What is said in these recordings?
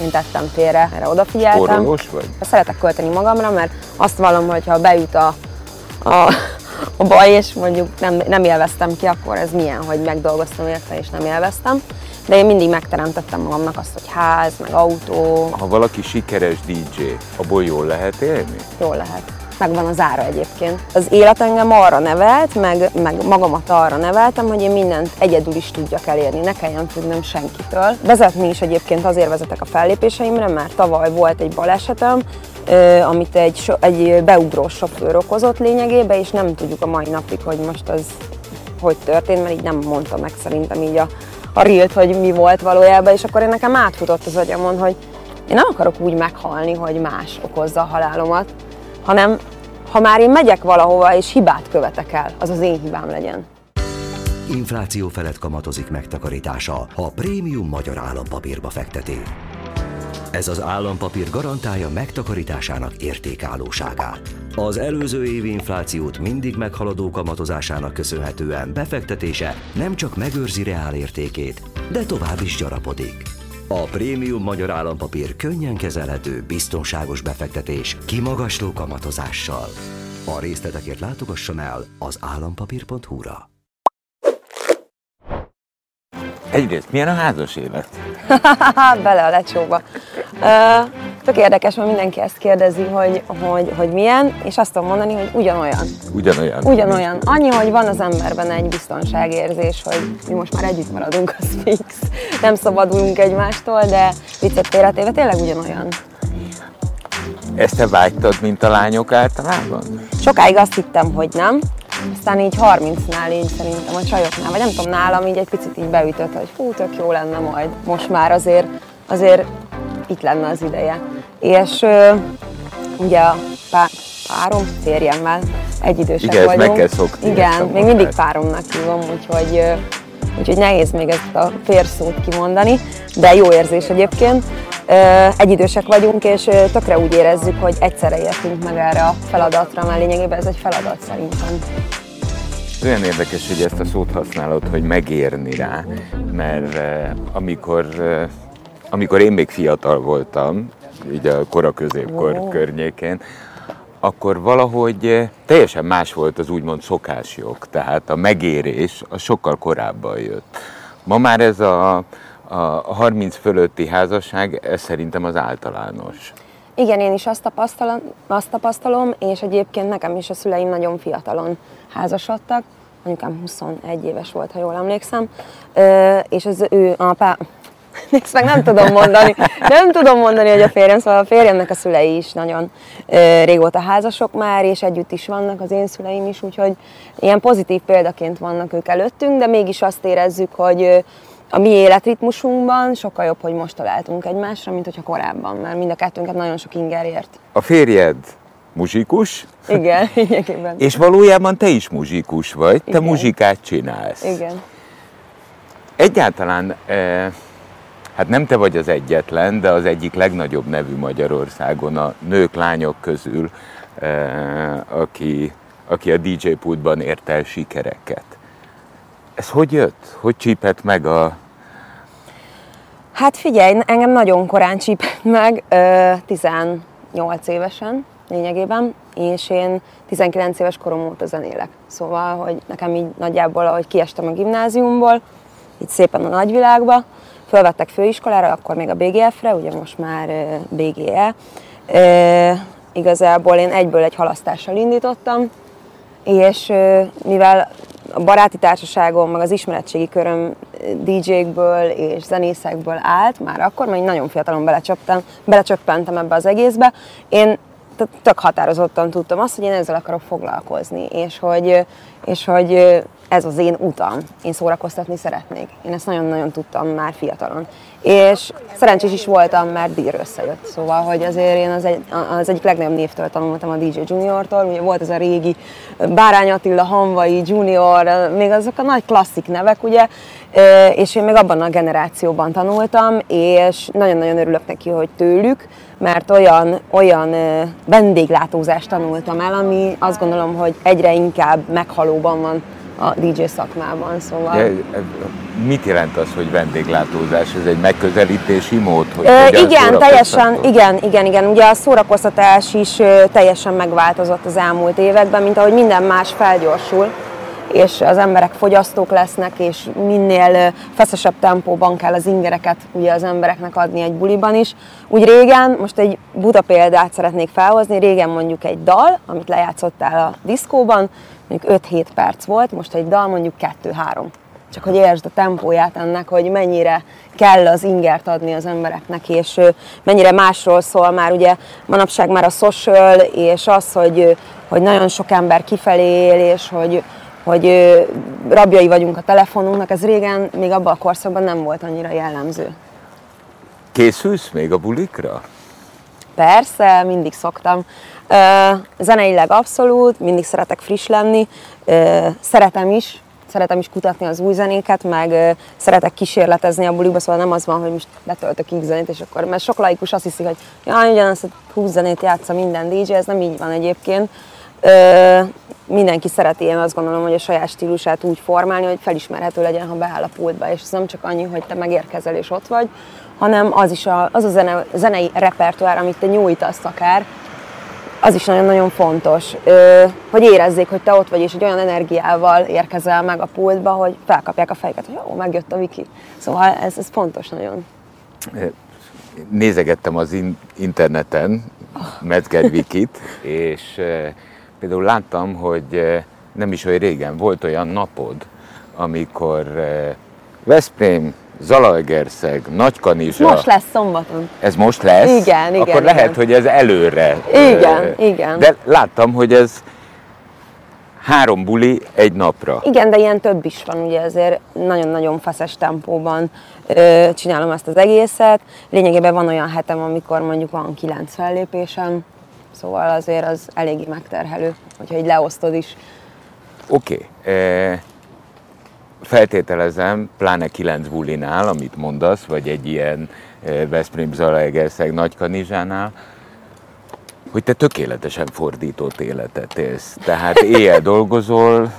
én tettem félre, erre odafigyeltem. Porolós vagy? Szeretek költeni magamra, mert azt vallom, hogy ha beüt a, a, a baj, és mondjuk nem, nem élveztem ki, akkor ez milyen, hogy megdolgoztam érte, és nem élveztem. De én mindig megteremtettem magamnak azt, hogy ház, meg autó, Ha valaki sikeres DJ, abból jól lehet élni? jól lehet. Megvan az ára egyébként. Az élet engem arra nevelt, meg, meg magamat arra neveltem, hogy én mindent egyedül is tudjak elérni, ne kelljen függnöm senkitől. Vezetni is egyébként azért vezetek a fellépéseimre, mert tavaly volt egy balesetem, amit egy, egy beugrós sofőr okozott lényegében, és nem tudjuk a mai napig, hogy most az hogy történt, mert így nem mondta meg szerintem így a, a rilt, hogy mi volt valójában, és akkor én nekem átfutott az agyamon, hogy én nem akarok úgy meghalni, hogy más okozza a halálomat, hanem ha már én megyek valahova és hibát követek el, az az én hibám legyen. Infláció felett kamatozik megtakarítása, ha a prémium magyar állampapírba fekteti. Ez az állampapír garantálja megtakarításának értékállóságát. Az előző évi inflációt mindig meghaladó kamatozásának köszönhetően befektetése nem csak megőrzi reál értékét, de tovább is gyarapodik. A prémium magyar állampapír könnyen kezelhető, biztonságos befektetés kimagasló kamatozással. A részletekért látogasson el az állampapír.hu-ra. Egyrészt, milyen a házas élet? Bele a lecsóba. Tök érdekes, mert mindenki ezt kérdezi, hogy, hogy, hogy milyen, és azt tudom mondani, hogy ugyanolyan. Ugyanolyan. Ugyanolyan. Annyi, hogy van az emberben egy biztonságérzés, hogy mi most már együtt maradunk, az fix. Nem szabadulunk egymástól, de viccet félretéve tényleg ugyanolyan. Ezt te vágytad, mint a lányok általában? Sokáig azt hittem, hogy nem, aztán így 30-nál így szerintem a csajoknál, vagy nem tudom, nálam így egy picit így beütött, hogy fú, tök jó lenne majd. Most már azért, azért itt lenne az ideje. És ö, ugye a pá- párom, férjemmel egyidősek Igen, ezt meg vagyunk. kell szokni, Igen, még mindig páromnak hívom, úgyhogy, ö, úgyhogy nehéz még ezt a férszót kimondani, de jó érzés egyébként. Egyidősek vagyunk, és tökre úgy érezzük, hogy egyszerre értünk meg erre a feladatra, mert lényegében ez egy feladat szerintem. Olyan érdekes, hogy ezt a szót használod, hogy megérni rá, mert amikor, amikor én még fiatal voltam, így a kora középkor Ó. környékén, akkor valahogy eh, teljesen más volt az úgymond szokásjog, tehát a megérés az sokkal korábban jött. Ma már ez a, a 30 fölötti házasság, ez szerintem az általános. Igen, én is azt tapasztalom, azt tapasztalom, és egyébként nekem is a szüleim nagyon fiatalon házasodtak, anyukám 21 éves volt, ha jól emlékszem, és az ő apá... Nézd meg, nem tudom mondani, nem tudom mondani, hogy a férjem, szóval a férjemnek a szülei is nagyon ö, régóta házasok már, és együtt is vannak az én szüleim is, úgyhogy ilyen pozitív példaként vannak ők előttünk, de mégis azt érezzük, hogy a mi életritmusunkban sokkal jobb, hogy most találtunk egymásra, mint hogyha korábban, mert mind a kettőnket nagyon sok inger ért. A férjed muzsikus, Igen, lényegében. és valójában te is muzsikus vagy, te Igen. muzsikát csinálsz. Igen. Egyáltalán, eh, hát nem te vagy az egyetlen, de az egyik legnagyobb nevű Magyarországon a nők, lányok közül, eh, aki, aki a DJ pultban ért el sikereket. Ez hogy jött? Hogy csípett meg a... Hát figyelj, engem nagyon korán csípett meg, ö, 18 évesen lényegében, és én 19 éves korom óta zenélek. Szóval, hogy nekem így nagyjából, ahogy kiestem a gimnáziumból, így szépen a nagyvilágba, fölvettek főiskolára, akkor még a BGF-re, ugye most már BGE. Ö, igazából én egyből egy halasztással indítottam, és mivel a baráti társaságom, meg az ismeretségi köröm DJ-kből és zenészekből állt, már akkor, mert nagyon fiatalon belecsöptem, belecsöppentem ebbe az egészbe, én tök határozottan tudtam azt, hogy én ezzel akarok foglalkozni, és hogy, és hogy ez az én utam. Én szórakoztatni szeretnék. Én ezt nagyon-nagyon tudtam már fiatalon. És szerencsés is voltam, mert dír összejött. Szóval, hogy azért én az, egy, az egyik legnagyobb névtől tanultam a DJ Juniortól. Ugye volt ez a régi Bárány Attila, Hanvai Junior, még azok a nagy klasszik nevek, ugye, és én még abban a generációban tanultam, és nagyon-nagyon örülök neki, hogy tőlük, mert olyan, olyan vendéglátózást tanultam el, ami azt gondolom, hogy egyre inkább meghalóban van a DJ szakmában, szóval... De, mit jelent az, hogy vendéglátózás? Ez egy megközelítési mód? Hogy Ö, igen, teljesen, igen, igen, igen. Ugye a szórakoztatás is teljesen megváltozott az elmúlt években, mint ahogy minden más felgyorsul, és az emberek fogyasztók lesznek, és minél feszesebb tempóban kell az ingereket ugye az embereknek adni egy buliban is. Úgy régen, most egy buta példát szeretnék felhozni, régen mondjuk egy dal, amit lejátszottál a diszkóban, mondjuk 5-7 perc volt, most egy dal mondjuk 2-3 csak hogy értsd a tempóját ennek, hogy mennyire kell az ingert adni az embereknek, és mennyire másról szól már ugye manapság már a social, és az, hogy, hogy nagyon sok ember kifelé él, és hogy, hogy rabjai vagyunk a telefonunknak, ez régen még abban a korszakban nem volt annyira jellemző. Készülsz még a bulikra? Persze, mindig szoktam. Zeneileg abszolút, mindig szeretek friss lenni, szeretem is, szeretem is kutatni az új zenéket, meg szeretek kísérletezni a bulikba, szóval nem az van, hogy most betöltök X zenét, és akkor, mert sok laikus azt hiszi, hogy jaj, ugyanazt a 20 zenét játsza minden DJ, ez nem így van egyébként. Ö, mindenki szereti, én azt gondolom, hogy a saját stílusát úgy formálni, hogy felismerhető legyen, ha beáll a pultba, és ez nem csak annyi, hogy te megérkezel és ott vagy, hanem az is a, az a zene, zenei repertoár, amit te nyújtasz akár, az is nagyon-nagyon fontos, hogy érezzék, hogy te ott vagy, és egy olyan energiával érkezel meg a pultba, hogy felkapják a fejeket, hogy jó, megjött a Viki. Szóval ez, ez fontos nagyon. Nézegettem az in- interneten Metzger Wikit, és például láttam, hogy eh, nem is olyan régen volt olyan napod, amikor eh, Veszprém, Zalaegerszeg, Nagykanizsa, Most lesz szombaton. ez most lesz, Igen, igen, akkor lehet, igen. hogy ez előre. Igen, eh, igen. De láttam, hogy ez három buli egy napra. Igen, de ilyen több is van, ugye ezért nagyon-nagyon feszes tempóban ö, csinálom ezt az egészet. Lényegében van olyan hetem, amikor mondjuk van kilenc fellépésem, szóval azért az eléggé megterhelő, hogyha így leosztod is. Oké. Okay. Feltételezem, pláne kilenc bulinál, amit mondasz, vagy egy ilyen eh, Veszprém Zalaegerszeg Nagykanizsánál, hogy te tökéletesen fordított életet élsz. Tehát éjjel dolgozol,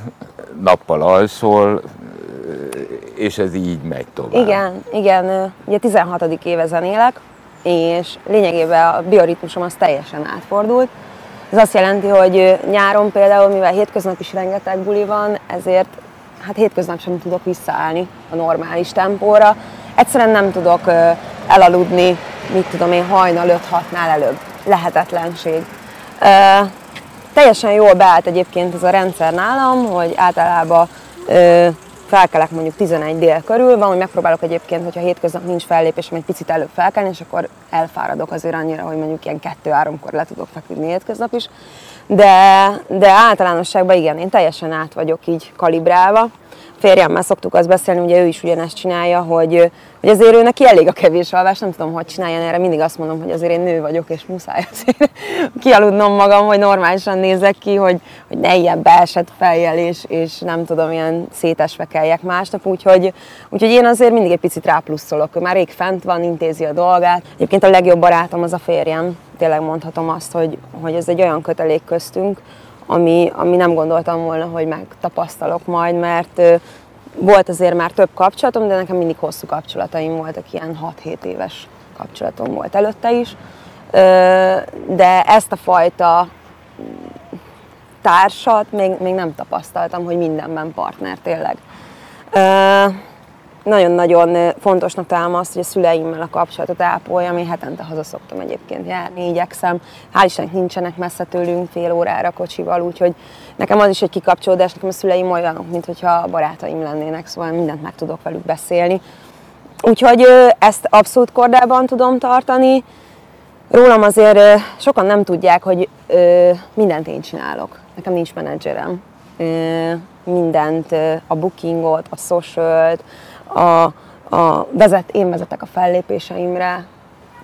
nappal alszol, eh, és ez így megy tovább. Igen, igen, ugye 16. éve zenélek, és lényegében a bioritmusom az teljesen átfordult. Ez azt jelenti, hogy nyáron például, mivel hétköznap is rengeteg buli van, ezért hát hétköznap sem tudok visszaállni a normális tempóra. Egyszerűen nem tudok elaludni, mit tudom én, hajnal 5-6-nál előbb. Lehetetlenség. Ö, teljesen jól beállt egyébként ez a rendszer nálam, hogy általában felkelek mondjuk 11 dél körül, van, hogy megpróbálok egyébként, hogyha hétköznap nincs fellépésem, egy picit előbb felkelni, és akkor elfáradok azért annyira, hogy mondjuk ilyen 2-3-kor le tudok feküdni hétköznap is. De, de általánosságban igen, én teljesen át vagyok így kalibrálva. Férjemmel szoktuk azt beszélni, ugye ő is ugyanezt csinálja, hogy, hogy azért ő neki elég a kevés alvás, nem tudom, hogy csinálja erre mindig azt mondom, hogy azért én nő vagyok, és muszáj azért kialudnom magam, hogy normálisan nézek ki, hogy, hogy ne ilyen beesett fejjel, és, és nem tudom, ilyen szétesve keljek másnap, úgyhogy, úgyhogy én azért mindig egy picit rápluszolok. Ő már rég fent van, intézi a dolgát. Egyébként a legjobb barátom az a férjem, tényleg mondhatom azt, hogy, hogy ez egy olyan kötelék köztünk, ami, ami nem gondoltam volna, hogy megtapasztalok majd, mert volt azért már több kapcsolatom, de nekem mindig hosszú kapcsolataim voltak, ilyen 6-7 éves kapcsolatom volt előtte is. De ezt a fajta társat még, még nem tapasztaltam, hogy mindenben partner tényleg. Nagyon-nagyon fontosnak találom azt, hogy a szüleimmel a kapcsolatot ápoljam, én hetente haza szoktam egyébként járni, igyekszem. Hál' Istennek nincsenek messze tőlünk fél órára kocsival, úgyhogy nekem az is egy kikapcsolódás, nekem a szüleim olyanok, mint hogyha barátaim lennének, szóval mindent meg tudok velük beszélni. Úgyhogy ezt abszolút kordában tudom tartani. Rólam azért sokan nem tudják, hogy mindent én csinálok. Nekem nincs menedzserem. Mindent, a bookingot, a socialt, a, a vezet, én vezetek a fellépéseimre,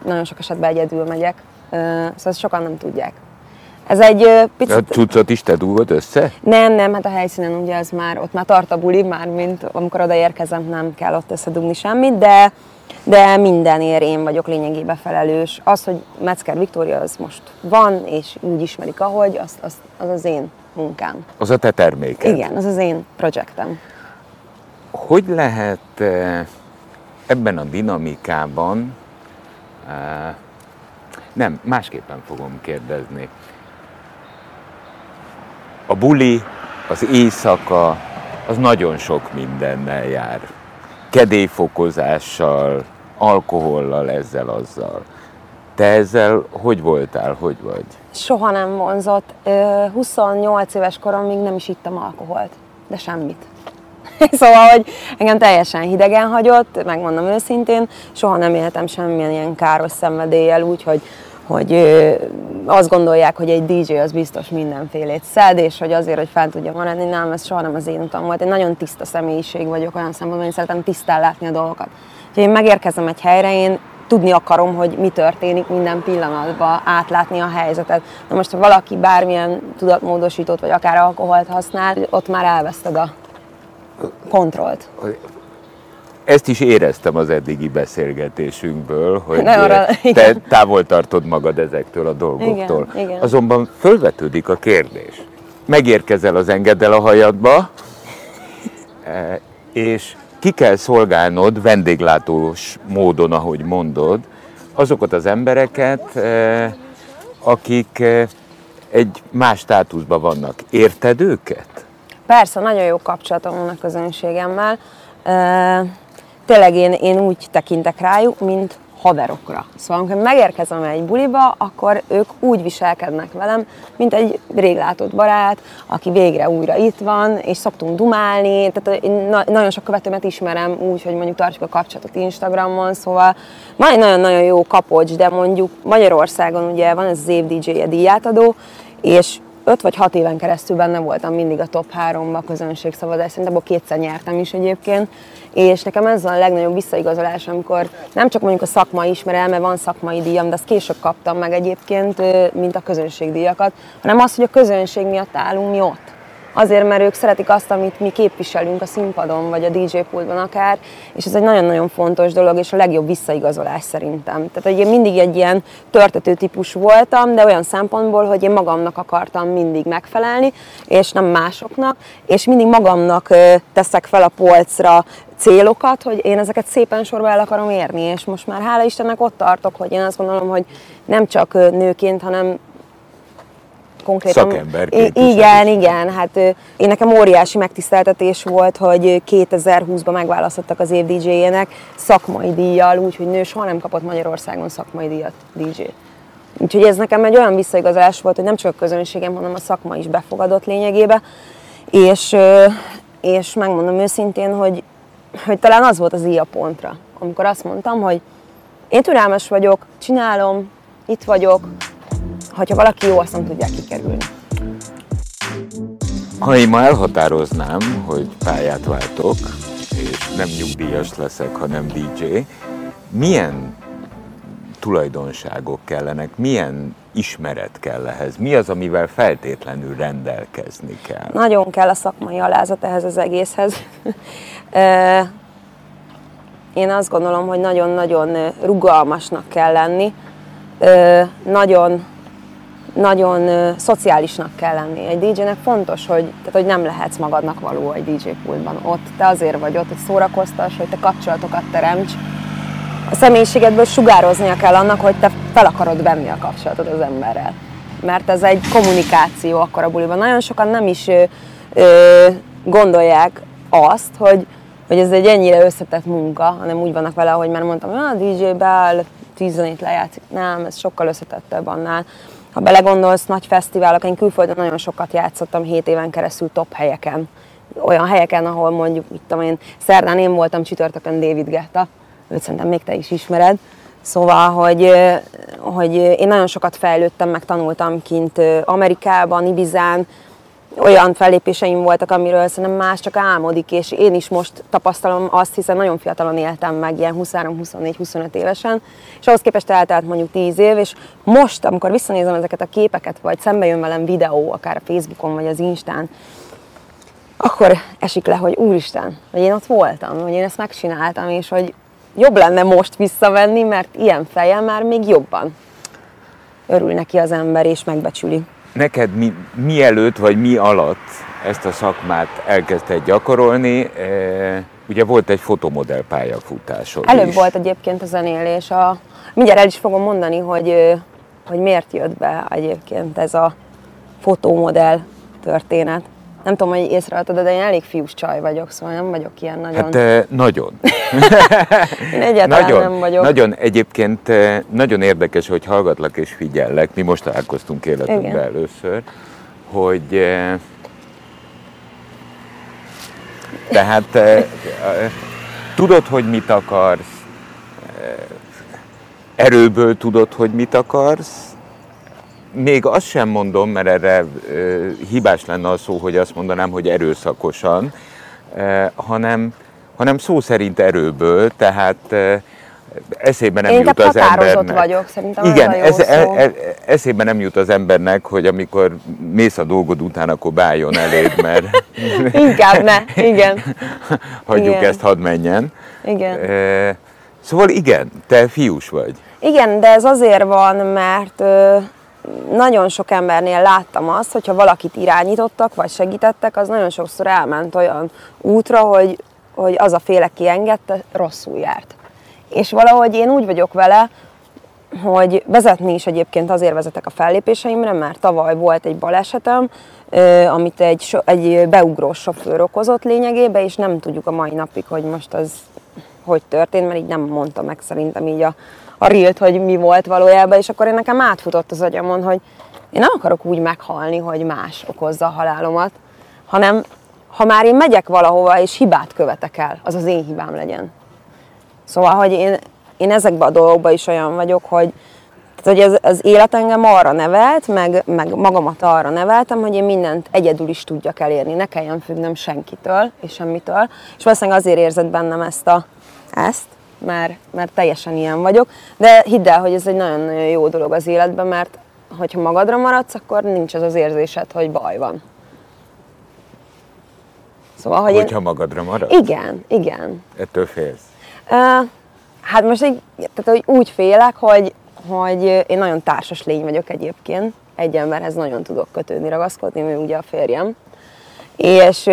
nagyon sok esetben egyedül megyek, szóval ezt sokan nem tudják. Ez egy ö, A picit... cuccot is te dugod össze? Nem, nem, hát a helyszínen ugye ez már, ott már tart a buli, már mint amikor odaérkezem, nem kell ott összedugni semmit, de, de mindenért én vagyok lényegében felelős. Az, hogy Metzger Viktória az most van, és úgy ismerik, ahogy, az az, az, az én munkám. Az a te terméked. Igen, az az én projektem. Hogy lehet eh, ebben a dinamikában, eh, nem, másképpen fogom kérdezni. A buli, az éjszaka, az nagyon sok mindennel jár. Kedélyfokozással, alkohollal, ezzel, azzal. Te ezzel hogy voltál, hogy vagy? Soha nem vonzott. Ö, 28 éves koromig nem is ittam alkoholt, de semmit. szóval, hogy engem teljesen hidegen hagyott, megmondom őszintén, soha nem éltem semmilyen ilyen káros szenvedéllyel, úgy, hogy, ö, azt gondolják, hogy egy DJ az biztos mindenfélét szed, és hogy azért, hogy fel tudja maradni, nem, ez soha nem az én utam volt. Egy nagyon tiszta személyiség vagyok, olyan szempontból, én szeretem tisztán látni a dolgokat. Ha én megérkezem egy helyre, én tudni akarom, hogy mi történik minden pillanatban, átlátni a helyzetet. Na most, ha valaki bármilyen tudatmódosítót, vagy akár alkoholt használ, ott már elveszted a kontrollt. Ezt is éreztem az eddigi beszélgetésünkből, hogy Ne arra- te igen. távol tartod magad ezektől a dolgoktól. Igen, igen. Azonban fölvetődik a kérdés. Megérkezel az engedel a hajadba, eh, és ki kell szolgálnod vendéglátós módon, ahogy mondod, azokat az embereket, eh, akik eh, egy más státuszban vannak. Érted őket? Persze, nagyon jó kapcsolatom van a közönségemmel. Tényleg én, én úgy tekintek rájuk, mint haverokra. Szóval amikor megérkezem egy buliba, akkor ők úgy viselkednek velem, mint egy réglátott barát, aki végre újra itt van, és szoktunk dumálni. Tehát én na- nagyon sok követőmet ismerem úgy, hogy mondjuk tartjuk a kapcsolatot Instagramon, szóval van egy nagyon-nagyon jó kapocs, de mondjuk Magyarországon ugye van ez az év DJ-je díjátadó, és öt vagy hat éven keresztül benne voltam mindig a top 3-ba közönségszavazás, szerintem abból kétszer nyertem is egyébként, és nekem ez a legnagyobb visszaigazolás, amikor nem csak mondjuk a szakma ismer el, mert van szakmai díjam, de azt később kaptam meg egyébként, mint a közönségdíjakat, hanem az, hogy a közönség miatt állunk mi ott. Azért, mert ők szeretik azt, amit mi képviselünk a színpadon, vagy a DJ pultban akár, és ez egy nagyon-nagyon fontos dolog, és a legjobb visszaigazolás szerintem. Tehát, hogy én mindig egy ilyen törtető típus voltam, de olyan szempontból, hogy én magamnak akartam mindig megfelelni, és nem másoknak, és mindig magamnak teszek fel a polcra célokat, hogy én ezeket szépen sorba el akarom érni, és most már hála Istennek ott tartok, hogy én azt gondolom, hogy nem csak nőként, hanem konkrétan... Szakemberként Igen, is. igen, hát én nekem óriási megtiszteltetés volt, hogy 2020-ban megválasztottak az év DJ-jének szakmai díjjal, úgyhogy nő soha nem kapott Magyarországon szakmai díjat DJ. Úgyhogy ez nekem egy olyan visszaigazolás volt, hogy nem csak a közönségem, hanem a szakma is befogadott lényegébe, és, és megmondom őszintén, hogy, hogy talán az volt az íja pontra, amikor azt mondtam, hogy én türelmes vagyok, csinálom, itt vagyok, hogyha valaki jó, azt nem tudják kikerülni. Ha én ma elhatároznám, hogy pályát váltok, és nem nyugdíjas leszek, hanem DJ, milyen tulajdonságok kellenek, milyen ismeret kell ehhez? Mi az, amivel feltétlenül rendelkezni kell? Nagyon kell a szakmai alázat ehhez az egészhez. Én azt gondolom, hogy nagyon-nagyon rugalmasnak kell lenni, nagyon, nagyon szociálisnak kell lenni. Egy DJ-nek fontos, hogy, tehát, hogy nem lehetsz magadnak való egy DJ pultban. Ott te azért vagy ott, hogy szórakoztass, hogy te kapcsolatokat teremts. A személyiségedből sugároznia kell annak, hogy te fel akarod venni a kapcsolatot az emberrel. Mert ez egy kommunikáció akkor a buliban. Nagyon sokan nem is ö, ö, gondolják azt, hogy, hogy ez egy ennyire összetett munka, hanem úgy vannak vele, ahogy már mondtam, a DJ beáll, 10 zenét lejátszik. Nem, ez sokkal összetettebb annál. Ha belegondolsz, nagy fesztiválok, én külföldön nagyon sokat játszottam 7 éven keresztül top helyeken. Olyan helyeken, ahol mondjuk, mit tudom én, szerdán én voltam, csütörtökön David Guetta, őt szerintem még te is ismered. Szóval, hogy, hogy én nagyon sokat fejlődtem, meg tanultam kint Amerikában, Ibizán, olyan fellépéseim voltak, amiről szerintem más csak álmodik, és én is most tapasztalom azt, hiszen nagyon fiatalon éltem meg, ilyen 23-24-25 évesen, és ahhoz képest eltelt mondjuk 10 év, és most, amikor visszanézem ezeket a képeket, vagy szembe jön velem videó, akár a Facebookon, vagy az Instán, akkor esik le, hogy úristen, hogy én ott voltam, hogy én ezt megcsináltam, és hogy jobb lenne most visszavenni, mert ilyen fejjel már még jobban örül neki az ember, és megbecsüli. Neked mi, mielőtt vagy mi alatt ezt a szakmát elkezdted gyakorolni, e, ugye volt egy fotomodell pályafutásod Előbb is. volt egyébként a zenélés. A... Mindjárt el is fogom mondani, hogy, ö, hogy miért jött be egyébként ez a fotómodell történet. Nem tudom, hogy észrevetted, de én elég fiús csaj vagyok, szóval nem vagyok ilyen nagyon... Hát e, nagyon. én egyáltalán nagyon, nem vagyok. nagyon egyébként e, nagyon érdekes, hogy hallgatlak és figyellek. Mi most találkoztunk életünkben Igen. először, hogy e, tehát tudod, hogy mit akarsz, erőből tudod, hogy mit akarsz, még azt sem mondom, mert erre hibás lenne a szó, hogy azt mondanám, hogy erőszakosan, hanem, hanem szó szerint erőből, tehát eszébe nem Én jut az embernek. vagyok, szerintem Igen, ez e, e, eszébe nem jut az embernek, hogy amikor mész a dolgod után, akkor beálljon eléd, mert Inkább ne, igen. hagyjuk Igen. ezt, hadd menjen. Igen. Ö, Szóval igen, te fiús vagy. Igen, de ez azért van, mert nagyon sok embernél láttam azt, hogyha valakit irányítottak, vagy segítettek, az nagyon sokszor elment olyan útra, hogy, hogy az a féle kiengedte, rosszul járt. És valahogy én úgy vagyok vele, hogy vezetni is egyébként azért vezetek a fellépéseimre, mert tavaly volt egy balesetem, amit egy, egy beugrós sofőr okozott lényegében, és nem tudjuk a mai napig, hogy most az hogy történt, mert így nem mondta meg szerintem így a, a rilt, hogy mi volt valójában, és akkor én nekem átfutott az agyamon, hogy én nem akarok úgy meghalni, hogy más okozza a halálomat, hanem ha már én megyek valahova és hibát követek el, az az én hibám legyen. Szóval, hogy én, én ezekben a dolgokban is olyan vagyok, hogy, tehát, hogy az, az élet engem arra nevelt, meg, meg magamat arra neveltem, hogy én mindent egyedül is tudjak elérni, ne kelljen függnem senkitől és semmitől. És valószínűleg azért érzed bennem ezt, a, ezt mert, mert teljesen ilyen vagyok. De hidd el, hogy ez egy nagyon-nagyon jó dolog az életben, mert hogyha magadra maradsz, akkor nincs az az érzésed, hogy baj van. Szóval, hogy Hogyha én... magadra marad, Igen, igen. ettől félsz. Ö, Hát most így, tehát hogy úgy félek, hogy, hogy én nagyon társas lény vagyok egyébként. Egy emberhez nagyon tudok kötődni, ragaszkodni, ő ugye a férjem. És,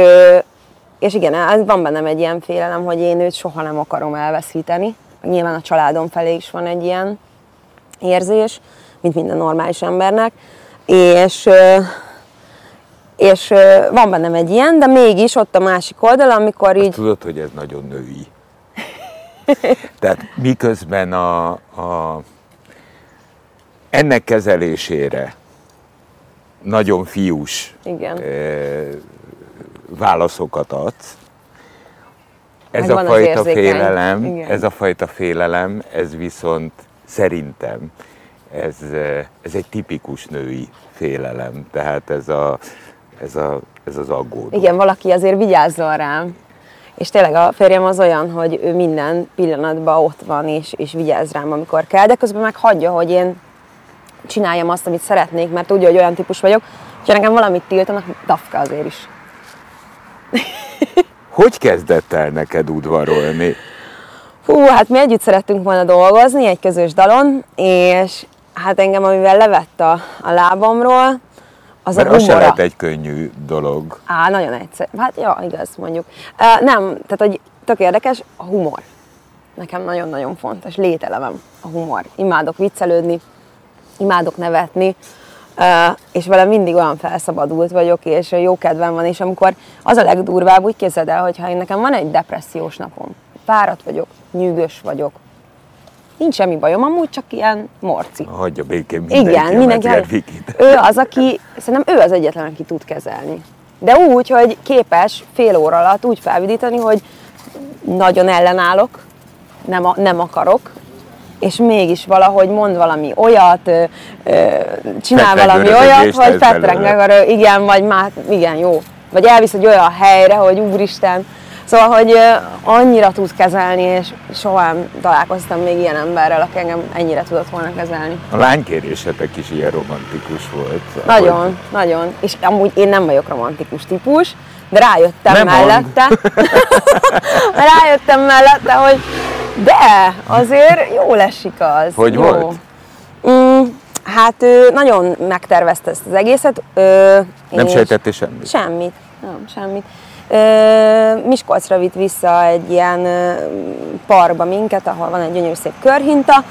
és igen, van bennem egy ilyen félelem, hogy én őt soha nem akarom elveszíteni. Nyilván a családom felé is van egy ilyen érzés, mint minden normális embernek. És, és van bennem egy ilyen, de mégis ott a másik oldal, amikor így... Tudod, hogy ez nagyon női. Tehát miközben a, a, ennek kezelésére nagyon fiús Igen. Válaszokat adsz, ez Meg a fajta félelem, Igen. ez a fajta félelem, ez viszont szerintem ez, ez egy tipikus női félelem. Tehát ez, a, ez, a, ez az aggódó. Igen, valaki azért vigyázzon rám. És tényleg a férjem az olyan, hogy ő minden pillanatban ott van és, és vigyáz rám, amikor kell, de közben meg hagyja, hogy én csináljam azt, amit szeretnék, mert tudja, hogy olyan típus vagyok, hogyha nekem valamit tiltanak, dafka azért is. Hogy kezdett el neked udvarolni? Hú, hát mi együtt szerettünk volna dolgozni egy közös dalon, és hát engem, amivel levett a, a lábamról, az Mert a az se humora. lehet egy könnyű dolog. Á, nagyon egyszer. Hát, ja, igaz, mondjuk. Uh, nem, tehát, hogy tök érdekes, a humor. Nekem nagyon-nagyon fontos, lételemem a humor. Imádok viccelődni, imádok nevetni, uh, és vele mindig olyan felszabadult vagyok, és jó kedvem van, és amikor az a legdurvább, úgy képzeld el, hogyha én nekem van egy depressziós napom, fáradt vagyok, nyűgös vagyok, nincs semmi bajom, amúgy csak ilyen morci. Hagyja békén mindenki Igen, mindenki. Vikit. Ő az, aki, szerintem ő az egyetlen, aki tud kezelni. De úgy, hogy képes fél óra alatt úgy felvidítani, hogy nagyon ellenállok, nem, a, nem akarok, és mégis valahogy mond valami olyat, csinál Fetreng valami olyat, hogy lesz fetreng belőle. akar, igen, vagy már, igen, jó. Vagy elvisz egy olyan helyre, hogy úristen, Szóval, hogy annyira tud kezelni, és soha találkoztam még ilyen emberrel, aki engem ennyire tudott volna kezelni. A lánykérésetek is ilyen romantikus volt. Nagyon, Ahogy- nagyon. És amúgy én nem vagyok romantikus típus, de rájöttem Nem mellette, rájöttem mellette, hogy de, azért jól esik az. Hogy jó. volt? Mm, Hát ő nagyon megtervezte ezt az egészet. Ö, Nem sejtettél semmit? Semmit, nem, semmit. Ö, Miskolcra vitt vissza egy ilyen parkba minket, ahol van egy gyönyörű szép körhinta.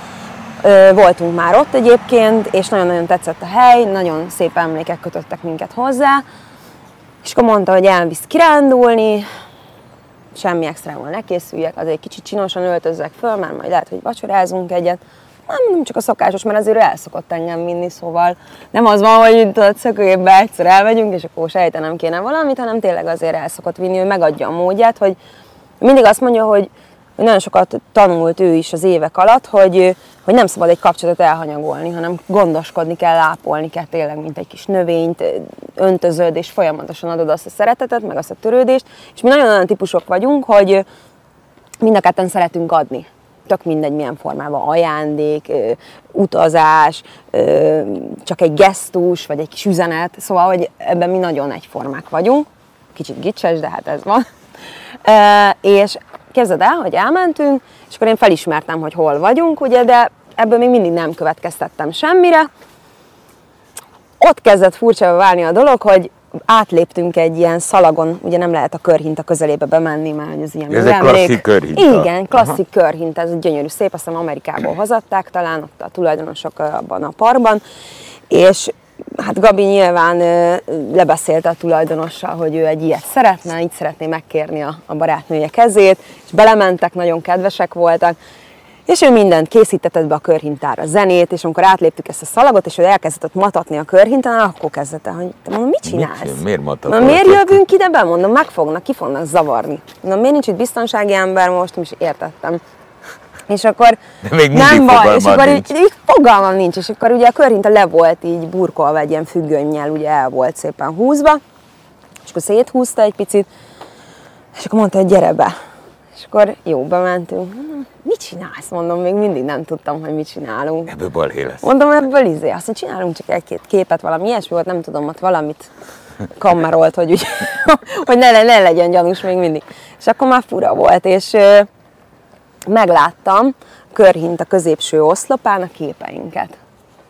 Ö, voltunk már ott egyébként, és nagyon-nagyon tetszett a hely, nagyon szép emlékek kötöttek minket hozzá. És akkor mondta, hogy elvisz kirándulni, semmi extrával ne készüljek, azért kicsit csinosan öltözzek föl, mert majd lehet, hogy vacsorázunk egyet. Nem, nem csak a szokásos, mert azért ő el szokott engem vinni, szóval nem az van, hogy tudod, szökőjébbe egyszer elmegyünk, és akkor sejtenem kéne valamit, hanem tényleg azért el szokott vinni, ő megadja a módját, hogy mindig azt mondja, hogy nagyon sokat tanult ő is az évek alatt, hogy, hogy nem szabad egy kapcsolatot elhanyagolni, hanem gondoskodni kell, ápolni kell tényleg, mint egy kis növényt, öntözöd, és folyamatosan adod azt a szeretetet, meg azt a törődést. És mi nagyon olyan típusok vagyunk, hogy mind a ketten szeretünk adni. Tök mindegy, milyen formában, ajándék, utazás, csak egy gesztus, vagy egy kis üzenet. Szóval, hogy ebben mi nagyon egyformák vagyunk. Kicsit gicses, de hát ez van. És képzeld el, hogy elmentünk, és akkor én felismertem, hogy hol vagyunk, ugye, de ebből még mindig nem következtettem semmire. Ott kezdett furcsa válni a dolog, hogy átléptünk egy ilyen szalagon, ugye nem lehet a körhinta közelébe bemenni, mert hogy az ilyen Ez egy klasszik körhinta. Igen, klasszik körhinta, ez egy gyönyörű szép, azt hiszem Amerikából hozatták talán, ott a tulajdonosok abban a parkban, és hát Gabi nyilván lebeszélte a tulajdonossal, hogy ő egy ilyet szeretne, így szeretné megkérni a, a barátnője kezét, és belementek, nagyon kedvesek voltak, és ő mindent készítetett be a körhintára, zenét, és amikor átléptük ezt a szalagot, és ő elkezdett ott matatni a körhintán, akkor kezdett el, hogy te mondom, mit csinálsz? csinál? Miért matatol? Mondom, miért jövünk ide be? Mondom, megfognak, ki fognak zavarni. Mondom, miért nincs itt biztonsági ember most? Nem is értettem. És akkor De még nem baj, és akkor nincs. így, így, fogalmam nincs, és akkor ugye a körhinta le volt így burkolva egy ilyen függönnyel, ugye el volt szépen húzva, és akkor széthúzta egy picit, és akkor mondta, hogy gyere be. És akkor jó, bementünk. Mondom, mit csinálsz? Mondom, még mindig nem tudtam, hogy mit csinálunk. Ebből balhé lesz. Mondom, ebből izé, azt mondja, csinálunk csak egy-két képet, valami ilyesmi volt, nem tudom, ott valamit kammerolt, hogy, úgy, hogy ne, ne legyen gyanús még mindig. És akkor már fura volt, és megláttam körhint a középső oszlopán a képeinket.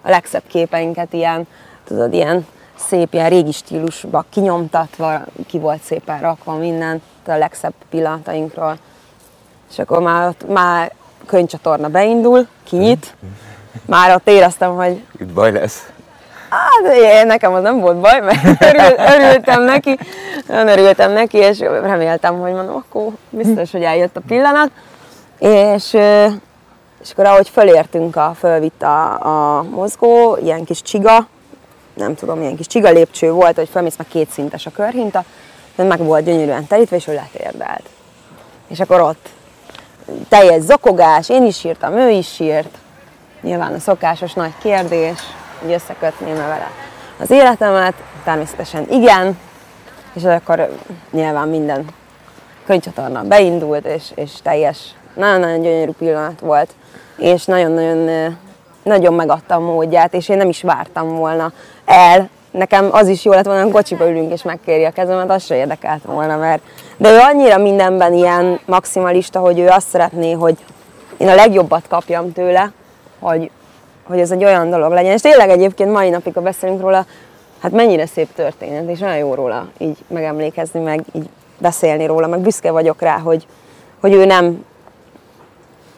A legszebb képeinket ilyen, tudod, ilyen szép, ilyen régi stílusba kinyomtatva, ki volt szépen rakva minden, a legszebb pillanatainkról. És akkor már, ott, már könyvcsatorna beindul, kinyit, már ott éreztem, hogy Itt baj lesz. Hát én, nekem az nem volt baj, mert örül, örültem neki, nagyon örültem neki, és reméltem, hogy mondom, akkor biztos, hogy eljött a pillanat. És, és akkor ahogy fölértünk, a, fölvitt a, a mozgó, ilyen kis csiga, nem tudom, ilyen kis csiga lépcső volt, hogy fölmész, meg kétszintes a körhinta, de meg volt gyönyörűen terítve, és ő letérdelt. És akkor ott teljes zokogás, én is sírtam, ő is sírt. Nyilván a szokásos nagy kérdés, hogy összekötném-e vele az életemet, természetesen igen, és akkor nyilván minden könyvcsatorna beindult, és, és teljes, nagyon-nagyon gyönyörű pillanat volt, és nagyon-nagyon nagyon megadta a módját, és én nem is vártam volna el. Nekem az is jó lett volna, hogy kocsiba ülünk és megkéri a kezemet, az se érdekelt volna, mert de ő annyira mindenben ilyen maximalista, hogy ő azt szeretné, hogy én a legjobbat kapjam tőle, hogy, hogy ez egy olyan dolog legyen. És tényleg egyébként mai napig, ha beszélünk róla, hát mennyire szép történet, és olyan jó róla így megemlékezni, meg így beszélni róla, meg büszke vagyok rá, hogy, hogy ő nem,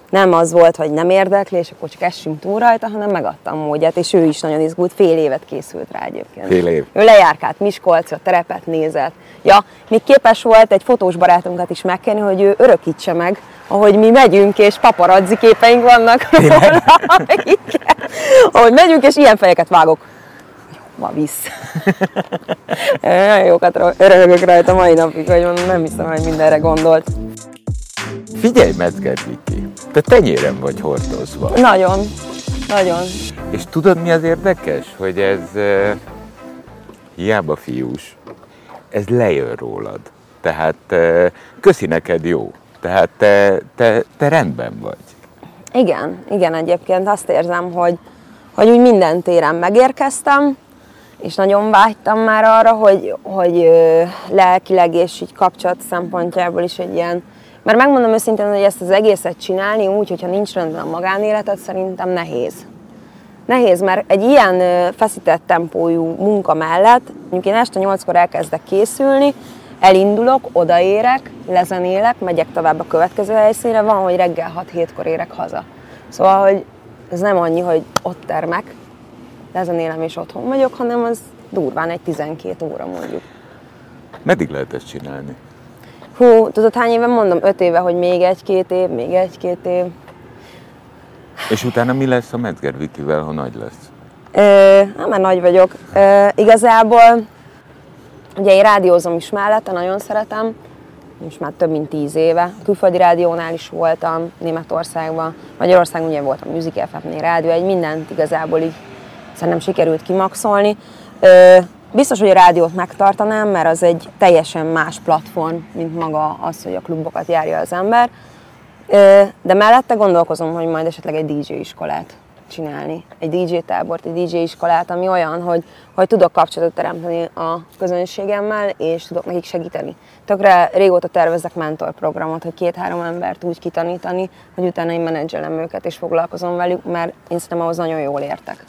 nem az volt, hogy nem érdekli, és akkor csak essünk túl rajta, hanem megadtam módját, és ő is nagyon izgult, fél évet készült rá egyébként. Fél év. Ő lejárkált Miskolcra, terepet nézett. Ja, még képes volt egy fotós barátunkat is megkérni, hogy ő örökítse meg, ahogy mi megyünk, és paparazzi képeink vannak róla. Ahogy megyünk, és ilyen fejeket vágok. Ma visz. Nagyon jókat örögök rajta mai napig, hogy nem hiszem, hogy mindenre gondolt. Figyelj, Metzger Viki, te tenyérem vagy hordozva. Nagyon, nagyon. És tudod, mi az érdekes? Hogy ez uh, hiába fiús, ez lejön rólad. Tehát uh, köszi neked jó. Tehát te, te, te rendben vagy. Igen, igen, egyébként azt érzem, hogy, hogy úgy minden téren megérkeztem, és nagyon vágytam már arra, hogy, hogy lelkileg és így kapcsolat szempontjából is egy ilyen, mert megmondom őszintén, hogy ezt az egészet csinálni úgy, hogyha nincs rendben a magánéleted, szerintem nehéz. nehéz, mert egy ilyen feszített tempójú munka mellett, mondjuk én este nyolckor elkezdek készülni, elindulok, odaérek, lezenélek, megyek tovább a következő helyszínre, van, hogy reggel 6-7-kor érek haza. Szóval, hogy ez nem annyi, hogy ott termek, lezenélem és otthon vagyok, hanem az durván egy 12 óra mondjuk. Meddig lehet ezt csinálni? Hú, tudod hány éve mondom? 5 éve, hogy még egy-két év, még egy-két év. És utána mi lesz a Metzger Vikivel, ha nagy lesz? Ö, hát már nagy vagyok. Ö, igazából, ugye én rádiózom is mellette, nagyon szeretem. Most már több mint tíz éve. Külföldi rádiónál is voltam, Németországban. Magyarországon ugye voltam Music FM-nél, rádió, egy mindent igazából így szerintem sikerült kimaxolni. Ö, biztos, hogy a rádiót megtartanám, mert az egy teljesen más platform, mint maga az, hogy a klubokat járja az ember. De mellette gondolkozom, hogy majd esetleg egy DJ iskolát csinálni. Egy DJ tábort, egy DJ iskolát, ami olyan, hogy, hogy tudok kapcsolatot teremteni a közönségemmel, és tudok nekik segíteni. Tökre régóta tervezek mentorprogramot, hogy két-három embert úgy kitanítani, hogy utána én menedzselem őket és foglalkozom velük, mert én szerintem ahhoz nagyon jól értek.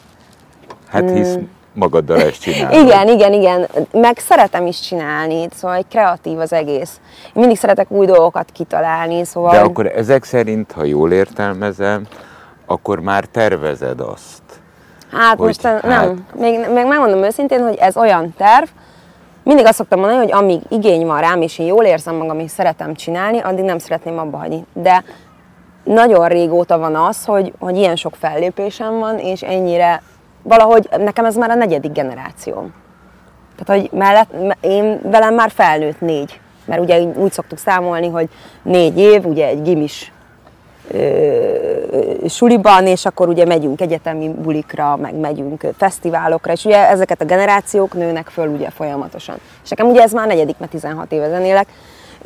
Hát hisz magaddal ezt csinálod. Igen, igen, igen. Meg szeretem is csinálni, szóval egy kreatív az egész. Én mindig szeretek új dolgokat kitalálni, szóval... De akkor ezek szerint, ha jól értelmezem, akkor már tervezed azt. Hát Hogy most hát... hát- nem. Még, még megmondom őszintén, hogy ez olyan terv, mindig azt szoktam mondani, hogy amíg igény van rám, és én jól érzem magam, és szeretem csinálni, addig nem szeretném abba hagyni. De nagyon régóta van az, hogy, hogy ilyen sok fellépésem van, és ennyire valahogy nekem ez már a negyedik generációm. Tehát, hogy mellett, me- én velem már felnőtt négy. Mert ugye úgy szoktuk számolni, hogy négy év, ugye egy gimis ö, suliban, és akkor ugye megyünk egyetemi bulikra, meg megyünk fesztiválokra, és ugye ezeket a generációk nőnek föl ugye folyamatosan. És nekem ugye ez már negyedik, mert 16 éve zenélek,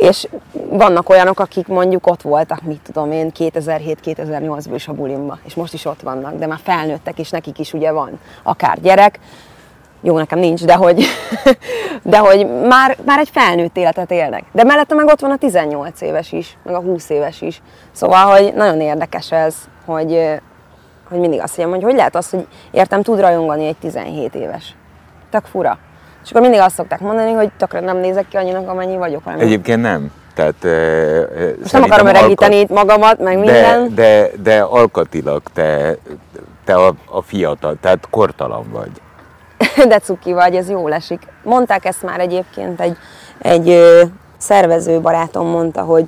és vannak olyanok, akik mondjuk ott voltak, mit tudom én, 2007-2008-ban is a bulimba, és most is ott vannak, de már felnőttek, és nekik is ugye van akár gyerek, jó, nekem nincs, de hogy, de hogy már, már egy felnőtt életet élnek. De mellette meg ott van a 18 éves is, meg a 20 éves is. Szóval, hogy nagyon érdekes ez, hogy, hogy mindig azt mondjam, hogy hogy lehet az, hogy értem, tud rajongani egy 17 éves. Tök fura. És akkor mindig azt szokták mondani, hogy tökre nem nézek ki annyinak, amennyi vagyok. hanem- Egyébként nem. Tehát, Most nem akarom öregíteni itt magamat, meg de, minden. de, de alkatilag te, te a, a fiatal, tehát kortalan vagy. de cuki vagy, ez jól esik. Mondták ezt már egyébként, egy, egy szervező barátom mondta, hogy,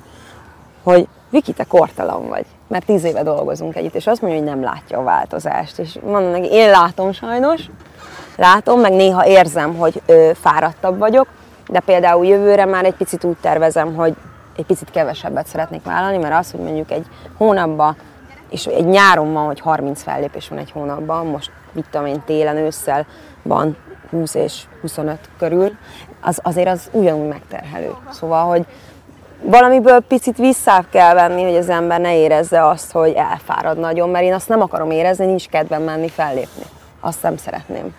hogy Viki, te kortalan vagy, mert tíz éve dolgozunk együtt, és azt mondja, hogy nem látja a változást. És mondom neki, én látom sajnos, látom, meg néha érzem, hogy ö, fáradtabb vagyok, de például jövőre már egy picit úgy tervezem, hogy egy picit kevesebbet szeretnék vállalni, mert az, hogy mondjuk egy hónapban, és egy nyáron van, hogy 30 fellépés van egy hónapban, most mit tudom én, télen, ősszel van 20 és 25 körül, az, azért az ugyanúgy megterhelő. Szóval, hogy valamiből picit vissza kell venni, hogy az ember ne érezze azt, hogy elfárad nagyon, mert én azt nem akarom érezni, nincs kedvem menni fellépni. Azt nem szeretném.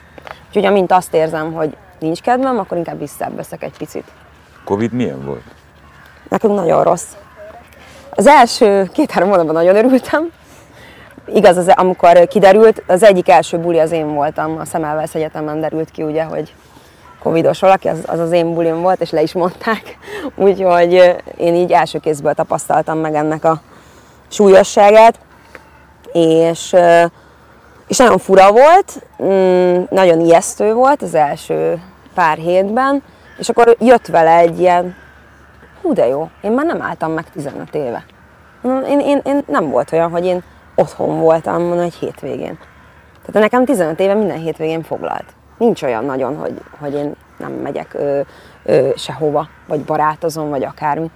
Úgyhogy amint azt érzem, hogy nincs kedvem, akkor inkább visszaveszek egy picit. Covid milyen volt? Nekünk nagyon rossz. Az első két-három hónapban nagyon örültem. Igaz, az, amikor kiderült, az egyik első buli az én voltam, a Szemelweis Egyetemen derült ki, ugye, hogy covidos valaki, az, az az én bulim volt, és le is mondták. Úgyhogy én így első kézből tapasztaltam meg ennek a súlyosságát. És, és nagyon fura volt, mm, nagyon ijesztő volt az első pár hétben, és akkor jött vele egy ilyen, hú de jó, én már nem álltam meg 15 éve. Én, én, én nem volt olyan, hogy én otthon voltam mondom, egy hétvégén. Tehát nekem 15 éve minden hétvégén foglalt. Nincs olyan nagyon, hogy, hogy én nem megyek ö, ö, sehova, vagy barátozom, vagy akármi.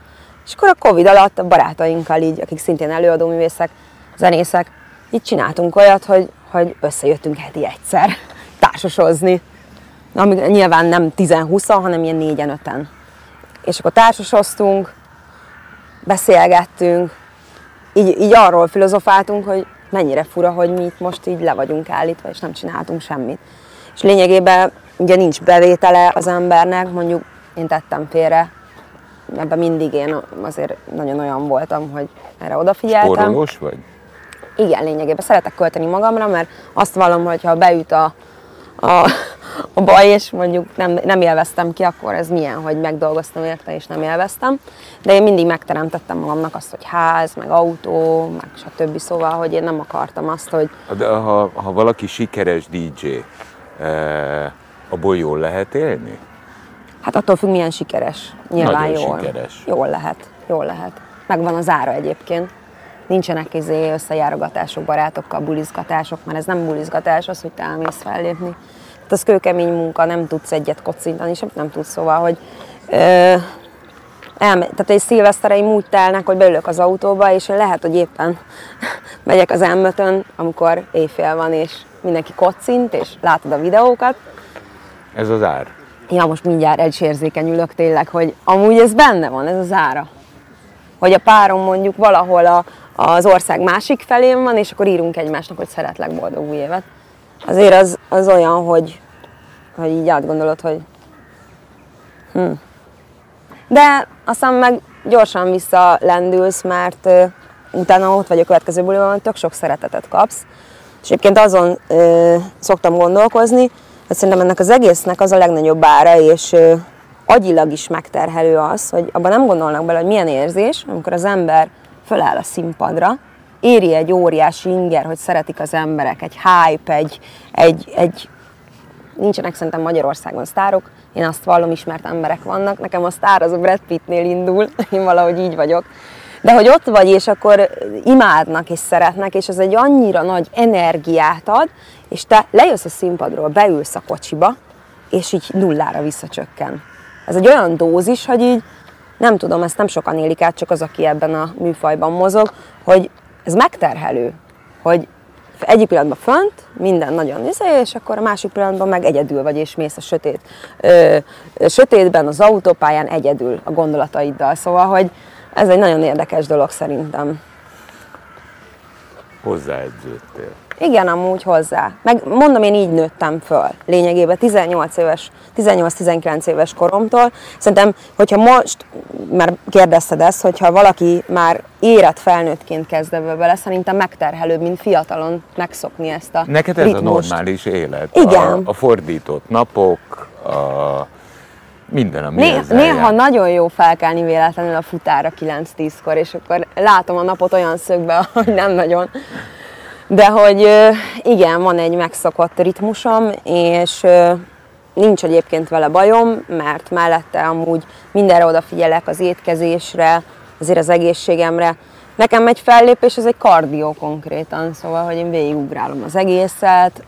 És akkor a Covid alatt a barátainkkal így, akik szintén előadóművészek, zenészek, így csináltunk olyat, hogy, hogy összejöttünk heti egyszer társasozni. Ami nyilván nem 10-20, hanem ilyen négyen öten. És akkor társasoztunk, beszélgettünk, így, így arról filozofáltunk, hogy mennyire fura, hogy mi itt most így le vagyunk állítva, és nem csináltunk semmit. És lényegében ugye nincs bevétele az embernek, mondjuk én tettem félre, ebben mindig én azért nagyon olyan voltam, hogy erre odafigyeltem. Sporolós vagy? Igen, lényegében szeretek költeni magamra, mert azt vallom, hogy ha beüt a, a, a baj, és mondjuk nem, nem élveztem ki, akkor ez milyen, hogy megdolgoztam érte, és nem élveztem. De én mindig megteremtettem magamnak azt, hogy ház, meg autó, meg stb. Szóval, hogy én nem akartam azt, hogy De ha, ha valaki sikeres DJ, eh, abból jól lehet élni? hát attól függ, milyen sikeres. Nyilván Nagyon jól. sikeres. Jól lehet, jól lehet. Megvan az ára egyébként. Nincsenek izé összejárogatások, barátokkal, bulizgatások, mert ez nem bulizgatás, az, hogy te elmész fellépni. Hát az kőkemény munka, nem tudsz egyet kocintani, sem nem tudsz, szóval, hogy ö, elme, tehát egy szilvesztereim úgy telnek, hogy beülök az autóba, és lehet, hogy éppen megyek az m amikor éjfél van, és mindenki kocint, és látod a videókat, Ez az ár. Ja, most mindjárt egysérzékenyülök tényleg, hogy amúgy ez benne van, ez az ára. Hogy a párom mondjuk valahol a, az ország másik felén van, és akkor írunk egymásnak, hogy szeretlek boldog új évet. Azért az, az olyan, hogy, hogy így átgondolod, hogy hm. De aztán meg gyorsan visszalendülsz, mert ö, utána ott vagy a következő buliban, tök sok szeretetet kapsz. És egyébként azon ö, szoktam gondolkozni, hogy szerintem ennek az egésznek az a legnagyobb ára, és ö, agyilag is megterhelő az, hogy abban nem gondolnak bele, hogy milyen érzés, amikor az ember föláll a színpadra, éri egy óriási inger, hogy szeretik az emberek, egy hype, egy, egy, egy nincsenek szerintem Magyarországon sztárok, én azt vallom, ismert emberek vannak, nekem a sztár az a Brad Pittnél indul, én valahogy így vagyok. De hogy ott vagy, és akkor imádnak és szeretnek, és ez egy annyira nagy energiát ad, és te lejössz a színpadról, beülsz a kocsiba, és így nullára visszacsökken. Ez egy olyan dózis, hogy így nem tudom, ezt nem sokan élik át, csak az, aki ebben a műfajban mozog, hogy ez megterhelő, hogy egyik pillanatban fönt, minden nagyon izé, és akkor a másik pillanatban meg egyedül vagy, és mész a sötét, ö, sötétben, az autópályán egyedül a gondolataiddal. Szóval, hogy ez egy nagyon érdekes dolog szerintem. Hozzáedződtél. Igen, amúgy hozzá. Meg mondom, én így nőttem föl. Lényegében 18 éves, 18-19 éves koromtól. Szerintem, hogyha most, már kérdezted ezt, hogyha valaki már érett felnőttként kezd ebbe bele, szerintem megterhelőbb, mint fiatalon megszokni ezt a Neked ez ritmust. a normális élet? Igen. A, a fordított napok, a minden, ami Né- néha jár. nagyon jó felkelni véletlenül a futára 9-10-kor, és akkor látom a napot olyan szögbe, hogy nem nagyon. De hogy igen, van egy megszokott ritmusom, és nincs egyébként vele bajom, mert mellette amúgy mindenre odafigyelek az étkezésre, azért az egészségemre. Nekem egy fellépés, ez egy kardió konkrétan, szóval, hogy én végigugrálom az egészet,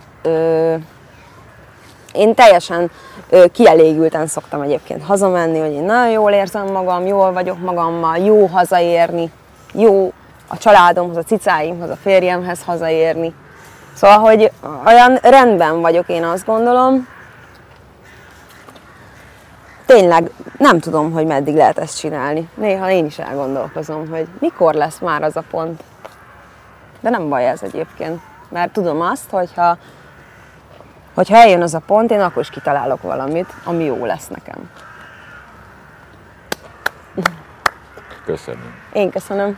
én teljesen ö, kielégülten szoktam egyébként hazamenni, hogy én nagyon jól érzem magam, jól vagyok magammal, jó hazaérni, jó a családomhoz, a cicáimhoz, a férjemhez hazaérni. Szóval, hogy olyan rendben vagyok, én azt gondolom. Tényleg nem tudom, hogy meddig lehet ezt csinálni. Néha én is elgondolkozom, hogy mikor lesz már az a pont. De nem baj ez egyébként, mert tudom azt, hogyha hogyha eljön az a pont, én akkor is kitalálok valamit, ami jó lesz nekem. Köszönöm. Én köszönöm.